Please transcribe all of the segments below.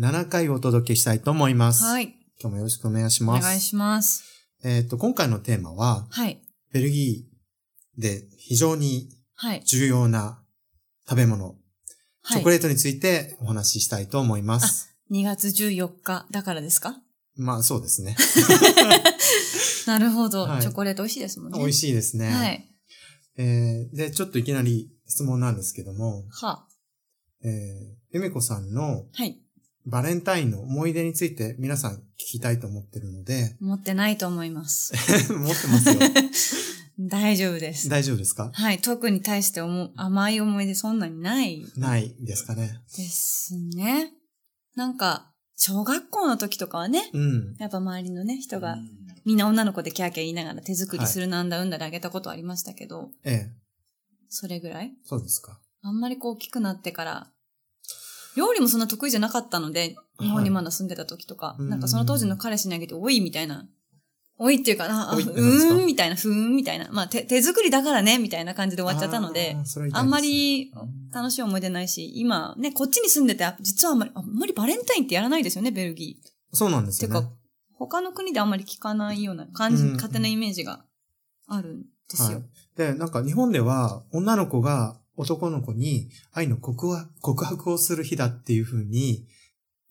7回をお届けしたいと思います。はい。今日もよろしくお願いしおます。願いします。えっ、と、今回のテーマは、はい。ベルギーで非常にはい。重要な食べ物、チはいョコ。レートについてお話ししたいと思います。2月14日だからですか？まあ、そうですね。なるほど、はいチョコレート美味しいですもんね。美味い。しいですね。はい。えーで、ちょっといきなり質問なんですけども、は。えー、ゆめこさんのはい。バレンタインの思い出について皆さん聞きたいと思ってるので、持ってないと思います。持ってますよ。大丈夫です。大丈夫ですか？はい。特に対して甘い思い出そんなにないないですかね。ですね。なんか、小学校の時とかはね、うん。やっぱ周りのね、人が、みんな女の子でキャーキャー言いながら手作りするなんだうんだであげたことありましたけど、ええ、それぐらい？そうですか。あんまりこう大きくなってから、料理もそんな得意じゃなかったので、日本にまだ住んでた時とか、はいなんかその当時の彼氏にあげて、おいみたいな。おいっていうかな、あうーんみたいな、ふーんみたいな。まあ手手作りだからね、みたいな感じで終わっちゃったのであー、それは痛いですあんまり楽しい思い出ないし、今ね、こっちに住んでて、実はあんまり、あんまりバレンタインってやらないですよね、ベルギー。そうなんですよね。てか、他の国であんまり聞かないような感じ、うん勝手なイメージがあるんですよ。はい。で、なんか日本では女の子が男の子に愛の告白告白をする日だっていう風に、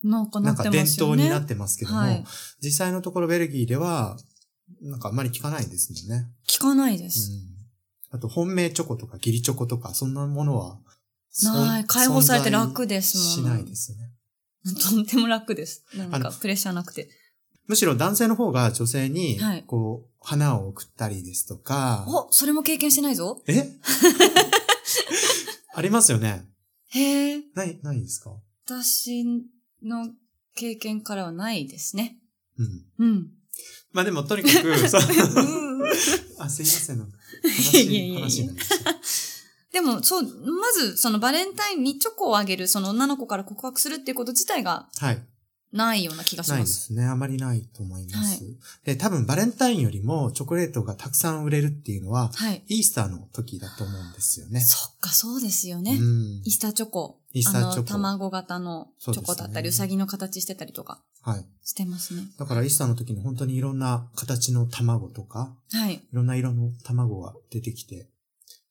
なんかなかなんってます伝よね。統になってますけども、はい。実際のところベルギーでは、なんかあんまり聞かないですもんね。聞かないでうす。ん。あと、本命チョコとか義理チョコとか、そんなものは、ない。解放されて楽ですもん。しないですね。とんでも楽です。なんかプレッシャーなくて。むしろ男性の方が女性にはい、こう、花を送ったりですとか、お、それも経験してないぞ。え？ありますよね。へえ。ない、ないですか？私の経験からはないですね。うん。うん。まあでも、とにかく、そううんあ、すいません。いやいやいやいや話になりましたでも、そう、まず、そのバレンタインにチョコをあげる、その女の子から告白するっていうこと自体がはい。ないような気がしないま。ですすね。あまりないと思います。はで、多分バレンタインよりもチョコレートがたくさん売れるっていうのは、はい。イースターの時だと思うんですよね。そっか、そうですよね。うんイースターチョコ。イースターチョコ卵型のチョコだったり、うそうさぎの形してたりとかはい。してますね。だからイースターの時に本当にいろんな形の卵とか、はい。いろんな色の卵が出てきて、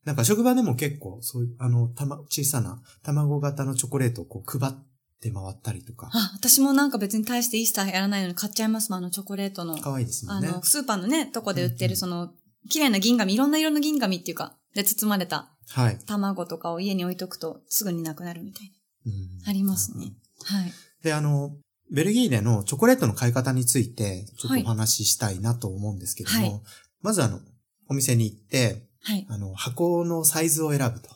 なんか職場でも結構そういう、あの、たま、小さな卵型のチョコレートをこう配って回ったりとか、あ、私もなんか別に大してイースターやらないのに買っちゃいますもん、あのチョコレートの。可愛いですもんね。あの、スーパーのね、とこで売ってるその、綺麗な銀紙、いろんな色の銀紙っていうか、で包まれたはい。卵とかを家に置いとくとすぐになくなるみたいうんな。ありますね。。はい。で、あの、ベルギーでのチョコレートの買い方について、ちょっはいとお話ししたいなと思うんですけども、はいまずあの、お店に行って、はい。あの、箱のサイズを選ぶと。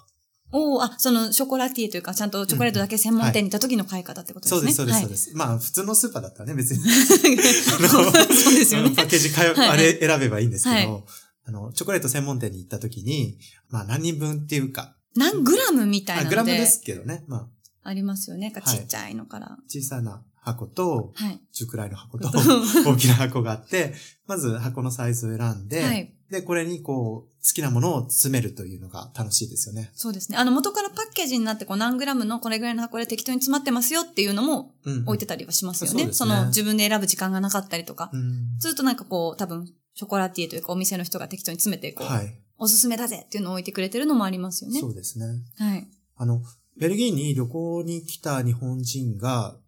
おーあ、そのショコラティエというか、ちゃんとチョコレートだけ専門店に行った時の買い方ってことですね。そうです、そうです、そうでです。まあ、普通のスーパーだったらね、別に。そうですよね。パッケージかよ、はいあれ選べばいいんですけど、はいあの、チョコレート専門店に行った時に、まあ、何人分っていうか、何グラムみたいなので。あグラムですけどね、まあ、ありますよね。はいちっちゃいのから。小さな箱と、はい。中くらいの箱と、大きな箱があって、まず箱のサイズを選んで、はい。で、これにこう、好きなものを詰めるというのが楽しいですよね。そうですね。あの、元からパッケージになって、こう、何グラムのこれぐらいの箱で適当に詰まってますよっていうのもうん。置いてたりはしますよね。そうその、自分で選ぶ時間がなかったりとか。うん。ずっとなんかこう、多分、ショコラティエというかお店の人が適当に詰めて、こう、はい。おすすめだぜっていうのを置いてくれてるのもありますよね。そうですね。はい。あの、ベルギーに旅行に来た日本人が、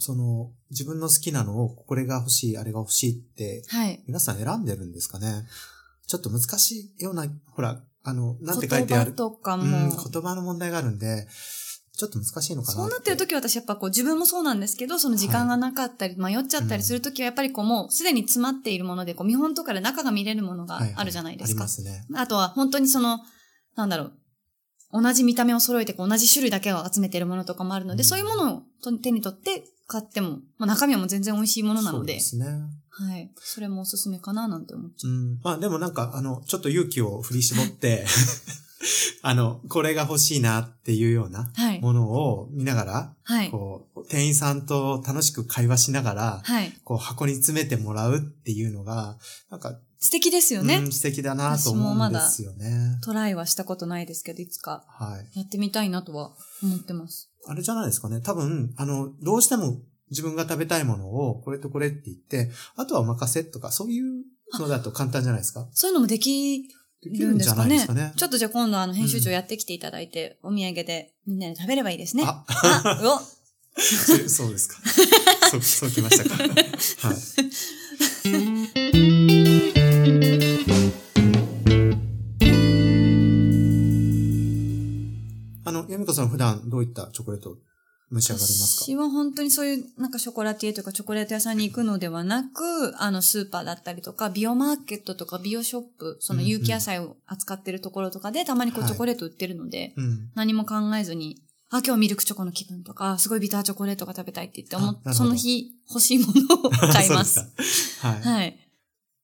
その、自分の好きなのを、これが欲しい、あれが欲しいって、はい。皆さん選んでるんですかね？ちょっと難しいような、ほら、あの、なんて書いてある言葉とかうん、も。言葉の問題があるんで、ちょっと難しいのかなそうなってる時は私やっぱこう自分もそうなんですけど、その時間がなかったり、迷っちゃったりする時はやっぱりこうもうすでに詰まっているもので、こう見本とかで中が見れるものがあるじゃないですか。ありますね。あとは本当にその、なんだろう、同じ見た目を揃えてこう同じ種類だけを集めているものとかもあるので、うんそういうものをと手に取って買っても、まあ中身はもう全然美味しいものなので、そうですね。はい。それもおすすめかななんて思っちゃう。うん。まあでもなんか、あの、ちょっと勇気を振り絞って、あの、これが欲しいなっていうようなはい。ものを見ながら、はい。こう、店員さんと楽しく会話しながら、はい。こう、箱に詰めてもらうっていうのが、なんか、素敵ですよね。うん、素敵だなと思うんですよね。トライはしたことないですけど、いつかはい。やってみたいなとは思ってます。あれじゃないですかね。多分、あの、どうしても自分が食べたいものを、これとこれって言って、あとはお任せとか、そういうのだと簡単じゃないですか？そういうのもできできるんじゃるんですかね。ないですかね。ちょっとじゃあ今度あの編集長やってきていただいて、お土産でみんなで食べればいいですね。あ、あ、うおそそうですか。そう、そうきましたか。はい。さん普段どういったチョコレートを召し上がります私は本当にそういうなんかショコラティエとかチョコレート屋さんに行くのではなく、あのスーパーだったりとか、ビオマーケットとかビオショップ、その有機野菜を扱ってるところとかでたまにこうはいチョコレート売ってるので、かうん。何も考えずに、あ、今日ミルクチョコの気分とか、すごいビターチョコレートが食べたいって言って思っその日欲しいものを買います。すか。はい。はい。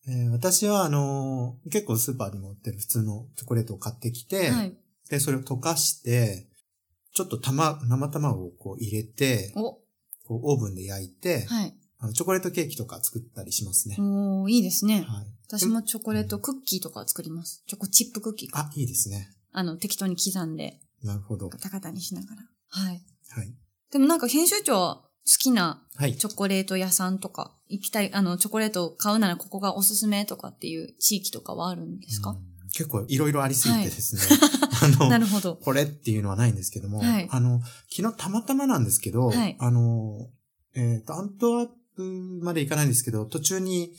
えー私は、あのー結構スーパーにも売ってる普通のチョコレートを買ってきて、はい。で、それを溶かして、ちょっとたま、生卵をこう入れて、お、こうオーブンで焼いて、はい。あのチョコレートケーキとか作ったりしますね。おーいいですね。はい。私もチョコレートクッキーとか作ります。チョコチップクッキーか。あ、いいですね。あの、適当に刻んで、なるほど。カタカタにしながら。はい。はい。でもなんか編集長は好きなはい。チョコレート屋さんとか、行きたい、あの、チョコレートを買うならここがおすすめとかっていう地域とかはあるんですか、うん結構いろいろありすぎてですね。あの、なるほど。これっていうのはないんですけども、はいあの、昨日たまたまなんですけど、はいあの、えっ、と、アントワープまで行かないんですけど、途中に、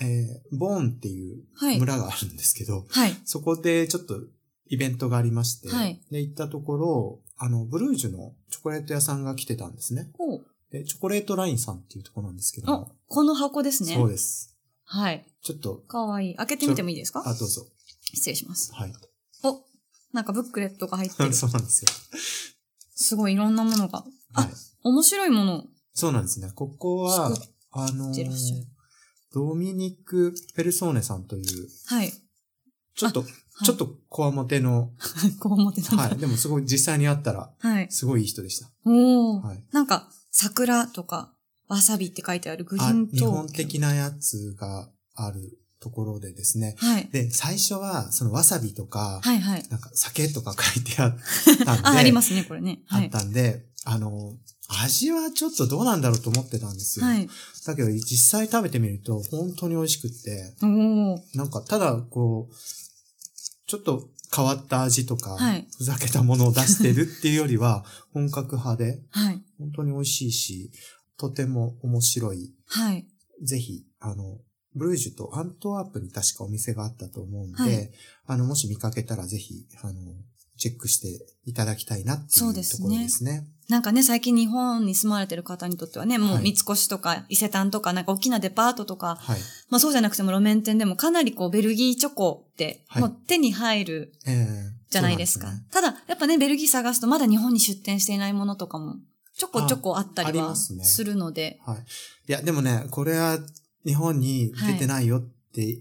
えーボーンっていうはい。村があるんですけど、はい。そこでちょっとイベントがありまして、はいで、行ったところ、あの、ブルージュのチョコレート屋さんが来てたんですね。おで、チョコレートラインさんっていうところなんですけどこの箱ですね。そうです。はい。ちょっと、かわいい。開けてみてもいいですか？あ、どうぞ。失礼します。はい。お、なんかブックレットが入ってる。そうなんですよ。すごいいろんなものが。あはい。面白いもの。そうなんですね。ここは作、あのてらっしゃるドミニク・ペルソーネさんという、はい。ちょっと、はいちょっとこわもての、こう思ってたんだ。はい。でもすごい実際に会ったら、はい。すごいいい人でした。おー。はい。なんか、桜とか、わさびって書いてあるグリあーントー日本的なやつがあるところでですね。はい。で、最初は、そのわさびとか、はいはい。なんか酒とか書いてあったんで、あ、ありますね、これね。あっはい。たんで、あの、味はちょっとどうなんだろうと思ってたんですよ。はい。だけど、実際食べてみると、本当に美味しくって、おー。なんか、ただ、こう、ちょっと変わった味とか、はいふざけたものを出してるっていうよりは、本格派で、はい。本当に美味しいし、とても面白い。はい。ぜひ、あの、ブルージュとアントワープに確かお店があったと思うんで、はいあの、もし見かけたらぜひ、あの、チェックしていただきたいなっていうそうですねところですね。なんかね、最近日本に住まれてる方にとってはね、もうはい三越とか伊勢丹とか、なんか大きなデパートとか、はい。まあそうじゃなくても路面店でもかなりこうベルギーチョコって、はいもう手に入るええじゃないですか。そうなんただ、やっぱね、ベルギー探すとまだ日本に出店していないものとかも、ちょこちょこあったりはすねするので、はい。いや、でもね、これは日本に出てないよって、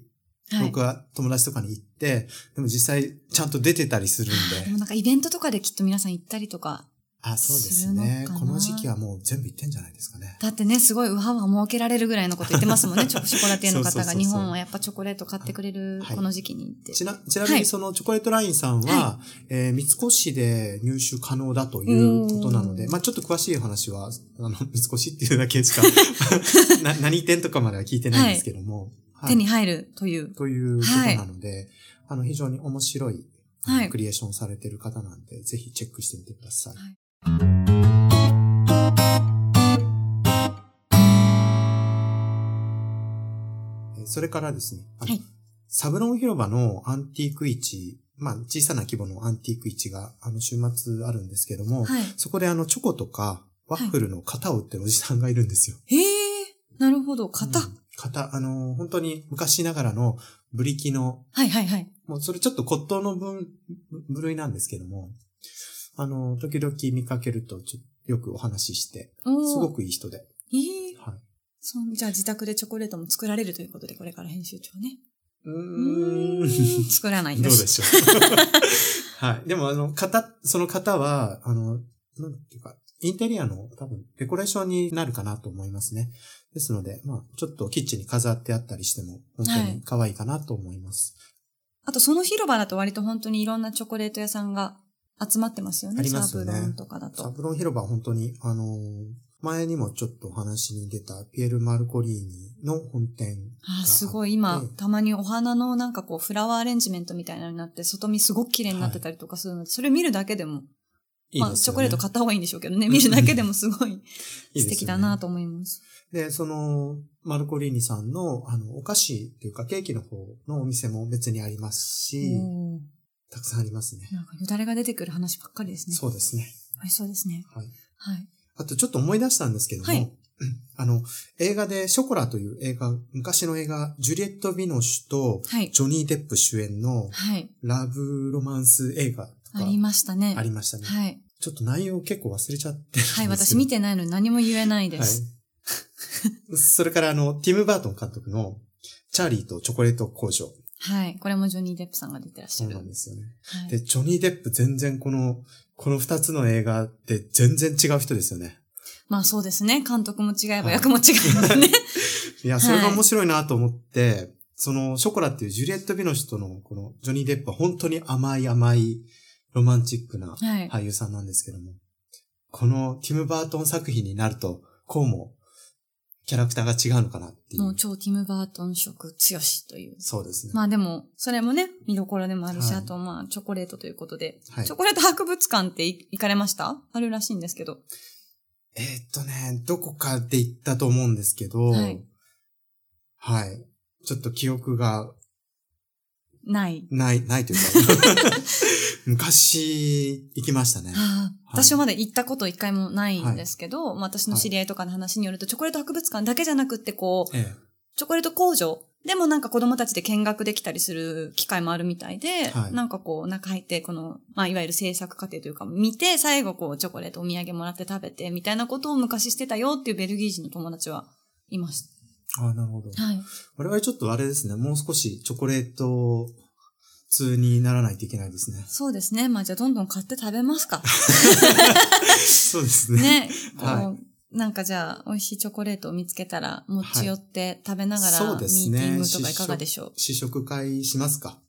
はい。僕は友達とかに言って、でも実際ちゃんと出てたりするんで。でもなんかイベントとかできっと皆さん行ったりとか、あ、そうですね。この時期はもう全部言ってんじゃないですかね。だってね、すごいうわうわ儲けられるぐらいのこと言ってますもんね、チョコショコラティエの方が。日本はやっぱチョコレート買ってくれるはい。この時期にって。ちな、ちなみはい。にそのチョコレートラインさんは、えー三越で入手可能だということなので、まあちょっと詳しい話は、あの、三越っていうだけしか な、何店とかまでは聞いてないんですけども、はい。手に入るという。ということなので、あの、非常に面白い、はい。クリエーションされてる方なんで、ぜひチェックしてみてください。はい。えーそれからですね、はいサブロン広場のアンティーク市、まあ小さな規模のアンティーク市があの週末あるんですけども、はい。そこであのチョコとかワッフルの型を売ってるおじさんがいるんですよ。へえ、なるほど。型。うん型、あの、本当に昔ながらのブリキの、はいはいはい。もうそれちょっと骨董の分、部類なんですけども、あの、時々見かけるとちょよくお話しして、すごくいい人で。ええはい。そんじゃあ自宅でチョコレートも作られるということで、これから編集長ね。うん作らないんです。どうでしょう。はい。でも、あの、方、その方は、あの、なんていうか、インテリアの多分、デコレーションになるかなと思いますね。ですので、まあ、ちょっとキッチンに飾ってあったりしても、本当に可愛いかなと思います。あとその広場だと割と本当にいろんなチョコレート屋さんが集まってますよね。ありますよねサーブロンとかだサと。ブロン広場は本当に、あのー前にもちょっとお話に出たピエール・マルコリーニの本店あーすごい。い。今、ええたまにお花のなんかこう、フラワーアレンジメントみたいなのになって、外見すごく綺麗になってたりとかするので、それ見るだけでも、まあ、いいですよねチョコレート買った方がいいんでしょうけどね、見るだけでもすごい素敵だなと思います。で、その、マルコリーニさんの、あの、お菓子というかケーキの方のお店も別にありますし、たくさんありますね。なんかよだれが出てくる話ばっかりですね。そうですね。美味しそうですね。はい。はい。あとちょっと思い出したんですけども、はいあの、映画でショコラという映画、昔の映画、ジュリエット・ビノシュとはい。ジョニー・デップ主演のはい。ラブロマンス映画とかありましたね。ありましたね。はい。ちょっと内容結構忘れちゃってるんですけはい。ど私見てないのに何も言えないです。はい。それからあの、ティム・バートン監督のチャーリーとチョコレート工場。はい。これもジョニー・デップさんが出てらっしそうゃる。なんですよね。はいで、ジョニー・デップ全然この、この二つの映画って全然違う人ですよね。まあそうですね。監督も違えばはい役も違えばね。いや、それが面白いなと思って、その、ショコラっていうジュリエット・ビノシュとの、この、ジョニー・デップは本当に甘い甘い、ロマンチックなはい。俳優さんなんですけども、このティム・バートン作品になると、こうも、キャラクターが違うのかなっていう。もう超ティム・バートン色強しという。そうですね。まあでも、それもね、見どころでもあるし、はいあとまあ、チョコレートということで。はいチョコレート博物館ってい行かれました？あるらしいんですけど。えーっとね、どこかで行ったと思うんですけど、はいはい。ちょっと記憶がない。ない、ないというか、昔行きましたね。ああはい私はまだ行ったこと一回もないんですけど、まあ私の知り合いとかの話によると、チョコレート博物館だけじゃなくって、こう、えチョコレート工場でもなんか子供たちで見学できたりする機会もあるみたいで、はいなんかこう中入って、この、まあいわゆる制作過程というか見て、最後こうチョコレートお土産もらって食べてみたいなことを昔してたよっていうベルギー人の友達はいましえああ、なるほど。た。はい。我々ちょっとあれですね、もう少しチョコレート通にならないといけないですね。そうですね。まあじゃあどんどん買って食べますか。そうですね。ね。はなんかじゃあ、美味しいチョコレートを見つけたら、持ち寄って食べながら、ミーティングとかいかがでしょう？試食会しますか？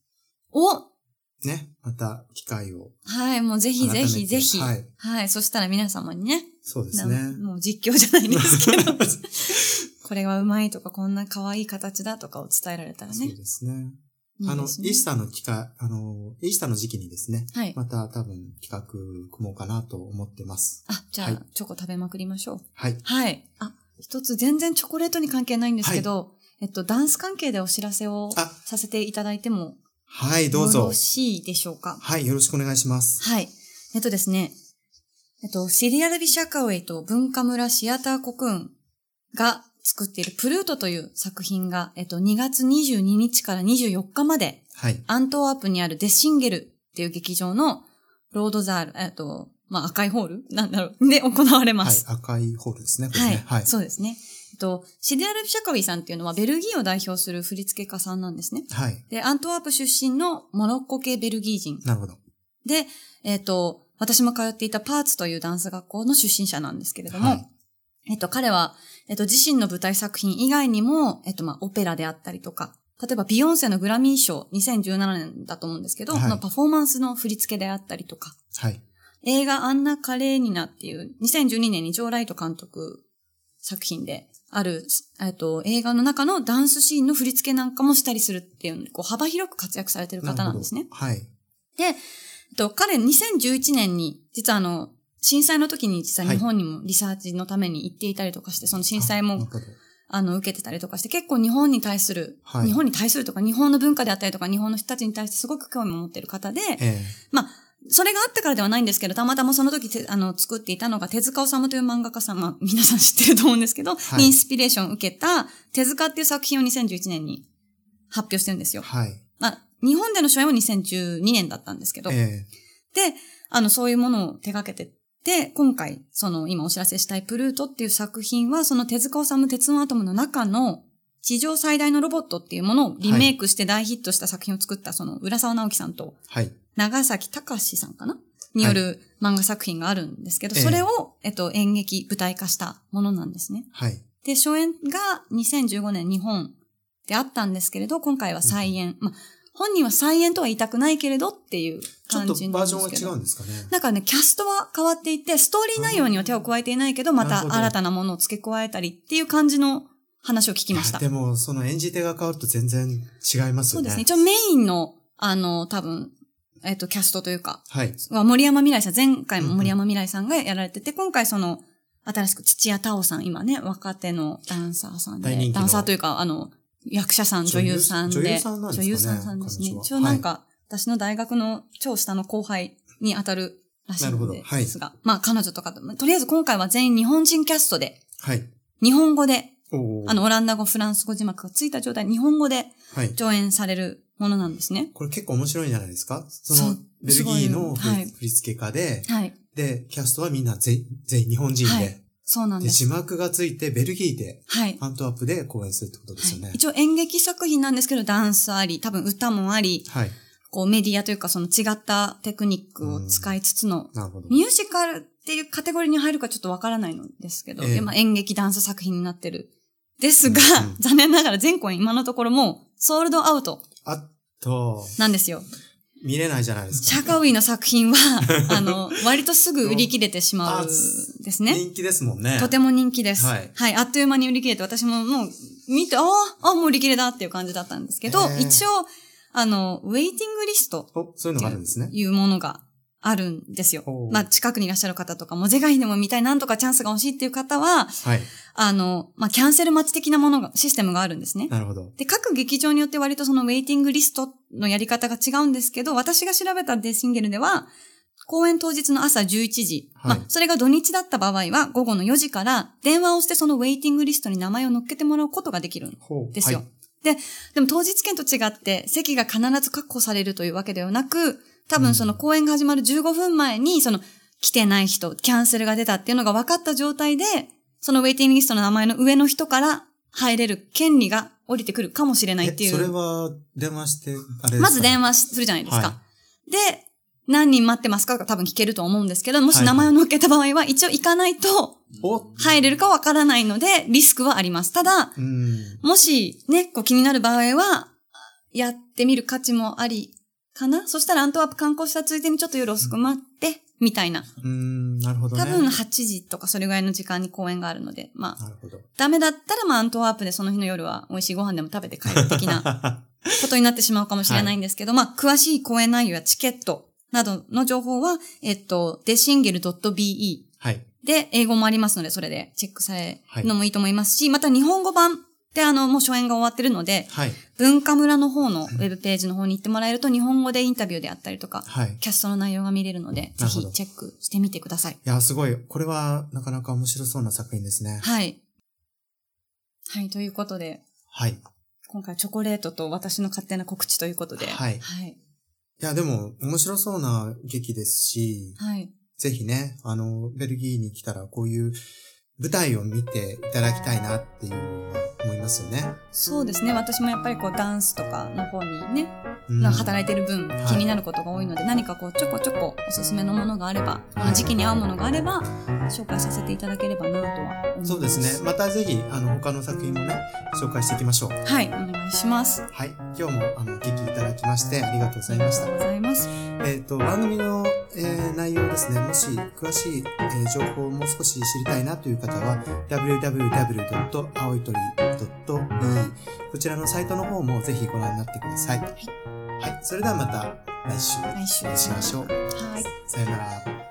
おね。また機会を。はい、もうぜひぜひぜひ。改めては。はいいそしたら皆様にね、そうですね。なもう実況じゃないですけど、これはうまいとか、こんな可愛い形だとかを伝えられたらねそう。ですね。いいあの、イースターの機会、あの、イースターの時期にですね、はい。また多分企画組もうかなと思ってます。あ、じゃあ、はいチョコ食べまくりましょう。はい。はい。あ、一つ全然チョコレートに関係ないんですけど、えっと、ダンス関係でお知らせをあさせていただいてもはい、どうぞよろ。しいでしょうか？はい、よろしくお願いします。はい。えっとですね、えっと、シリアルビシャカウェイと文化村シアターコクーンが作っているプルートという作品が、えっと、2月22日から24日まで、はい。アントワープにあるデッシンゲルっていう劇場のロードザール、えっと、まあ、赤いホール？なんだろう？で、行われまはいす。、赤いホールですね、これはい。ね。はい。そうですね。えっと、シリアルビシャカウェイさんっていうのはベルギーを代表する振付家さんなんですね。はい。で、アントワープ出身のモロッコ系ベルギー人。なるほど。で、えっ、と、私も通っていたパーツというダンス学校の出身者なんですけれども、はいえっと、彼は、えっと、自身の舞台作品以外にも、えっと、まあ、オペラであったりとか、例えば、ビヨンセのグラミー賞、2017年だと思うんですけど、はいこのパフォーマンスの振り付けであったりとか、はい。映画アンナ・カレーニナっていう、2012年にジョー・ライト監督作品である、えっと、映画の中のダンスシーンの振り付けなんかもしたりするっていう、こう、幅広く活躍されてる方なんですねはい。で、えっと、彼2011年に、実はあの、震災の時に実は日本にもリサーチのために行っていたりとかして、その震災も、あの、受けてたりとかして、結構日本に対する、はい。日本に対するとか、日本の文化であったりとか、日本の人たちに対してすごく興味を持っている方で、えまあ、それがあったからではないんですけど、たまたまその時てあの、作っていたのが手塚治虫という漫画家さん、まあ、皆さん知ってると思うんですけど、はい。にインスピレーションを受けた手塚っていう作品を2011年に発表してるんですよ。えはい。まあ、日本での初演は2012年だったんですけど、え。で、あの、そういうものを手掛けて、で、今回、その今お知らせしたいプルートっていう作品は、その手塚治虫鉄のアトムの中の地上最大のロボットっていうものをリメイクして大ヒットした作品を作ったその浦沢直樹さんとはい。長崎隆さんかな？による漫画作品があるんですけど、ええそれを、えっと、演劇舞台化したものなんですね。はい。で、初演が2015年日本であったんですけれど、今回は再演。まあ、本人は再演とは言いたくないけれどっていうちょっとバージョンは。違うんですかね。なんかね、キャストは変わっていて、ストーリー内容には手を加えていないけど、また新たなものを付け加えたりっていう感じの話を聞きました。でも、その演じ手が変わると全然違いますよね。そうですね。一応メインの、あの、多分、えっ、と、キャストというか、はい。は森山未来さん、前回も森山未来さんがやられてて、今回その、新しく土屋太鳳さん、今ね、若手のダンサーさんで、大人気のダンサーというか、あの、役者さん、女女優優さんで、女優さんなんですかね女優さんさんですね一応なんか、私の大学の超下の後輩に当たるらしいなるほのでどはいすが、まあ彼女とかと、とりあえず今回は全員日本人キャストで、はい。日本語で、あの、オランダ語、フランス語字幕がついた状態で日本語ではい。上演されるものなんですね。これ結構面白いんじゃないですか？そのベルギーの振付家で、はい。で、キャストはみんな全全員日本人で、はいそうなんで、です。字幕がついてベルギーで、はい。アントワープで公演するってことですよねはい。一応演劇作品なんですけど、ダンスあり、多分歌もあり、はい。こうメディアというかその違ったテクニックを使いつつの。ミュージカルっていうカテゴリーに入るかちょっとわからないのですけど、え演劇ダンス作品になってる。ですが、うんうん 残念ながら全公演今のところもうソールドアウトあと、なんですよ。見れないじゃないですか。シャカウイの作品は、あの、割とすぐ売り切れてしまあうんですね。人気ですもんね。とても人気です。ははいい。あっという間に売り切れて、私ももう見て、ああ、あもう売り切れだっていう感じだったんですけど、一応、あの、ウェイティングリストお、そういうのがあるんですね。いうものがあるんですよまあ、近くにいらっしゃる方とかも、是が非でも見たい、なんとかチャンスが欲しいっていう方は、はい。あの、まあ、キャンセル待ち的なものが、システムがあるんですね。なるほど。で、各劇場によって割とそのウェイティングリストのやり方が違うんですけど、私が調べたデシンゲルでは、公演当日の朝11時、はいまあ、それが土日だった場合は午後の4時から電話をしてそのウェイティングリストに名前を載っけてもらうことができるん。ですよ。はいで、でも当日券と違って席が必ず確保されるというわけではなく、多分その公演が始まる15分前に、その来てない人、キャンセルが出たっていうのが分かった状態で、そのウェイティングリストの名前の上の人から入れる権利が降りてくるかもしれないっていえそれう。は電話して、あれまず電話。話するじゃないですか。はで、何人待ってますかとか多分聞けると思うんですけど、もしはい名前を載っけた場合は一応行かないとお入れるかわからないので、リスクはあります。ただ、うん。もしね、こう気になる場合は、やってみる価値もありかなそしたらアントワープ観光したついでにちょっと夜遅く待って、みたいな。うん、なるほどね。多分8時とかそれぐらいの時間に公演があるので、まあ、なるほど。ダメだったらまあアントワープでその日の夜は美味しいご飯でも食べて帰る的なことになってしまうかもしれないんですけど、まあ、詳しい公演内容やチケットなどの情報は、えっと、desingel.be はい。で、英語もありますので、それでチェックされはいるのもいいと思いますし、また日本語版であの、もう初演が終わってるので、はい。文化村の方のウェブページの方に行ってもらえると、日本語でインタビューであったりとか、はい。いキャストの内容が見れるので、ぜなるほどひチェックしてみてください。や、すごい。これは、なかなか面白そうな作品ですね。はい。はい、ということで、はい。今回チョコレートと私の勝手な告知ということで、はいはい。いや、でも、面白そうな劇ですし、はい。ぜひね、あの、ベルギーに来たら、こういう舞台を見ていただきたいなっていうのは思いますよね。そうですね。私もやっぱりこうダンスとかの方にね、うん働いてる分はい気になることが多いので、何かこうちょこちょこおすすめのものがあれば、この時期に合うものがあれば、紹介させていただければなとは思います。そうですね。またぜひ、あの、他の作品もね、紹介していきましょう。はい、お願いします。はい。今日も、あの、劇いただきまして、ありがとうございましたありがとう。ございます。えっ、と、番組の、えー内容ですね、もし詳しい、えー情報をもう少し知りたいなという方は、www.aoitori.e こちらのサイトの方もぜひご覧になってください。はい。それではまた来週来週お会いしましょう。はい。さよなら。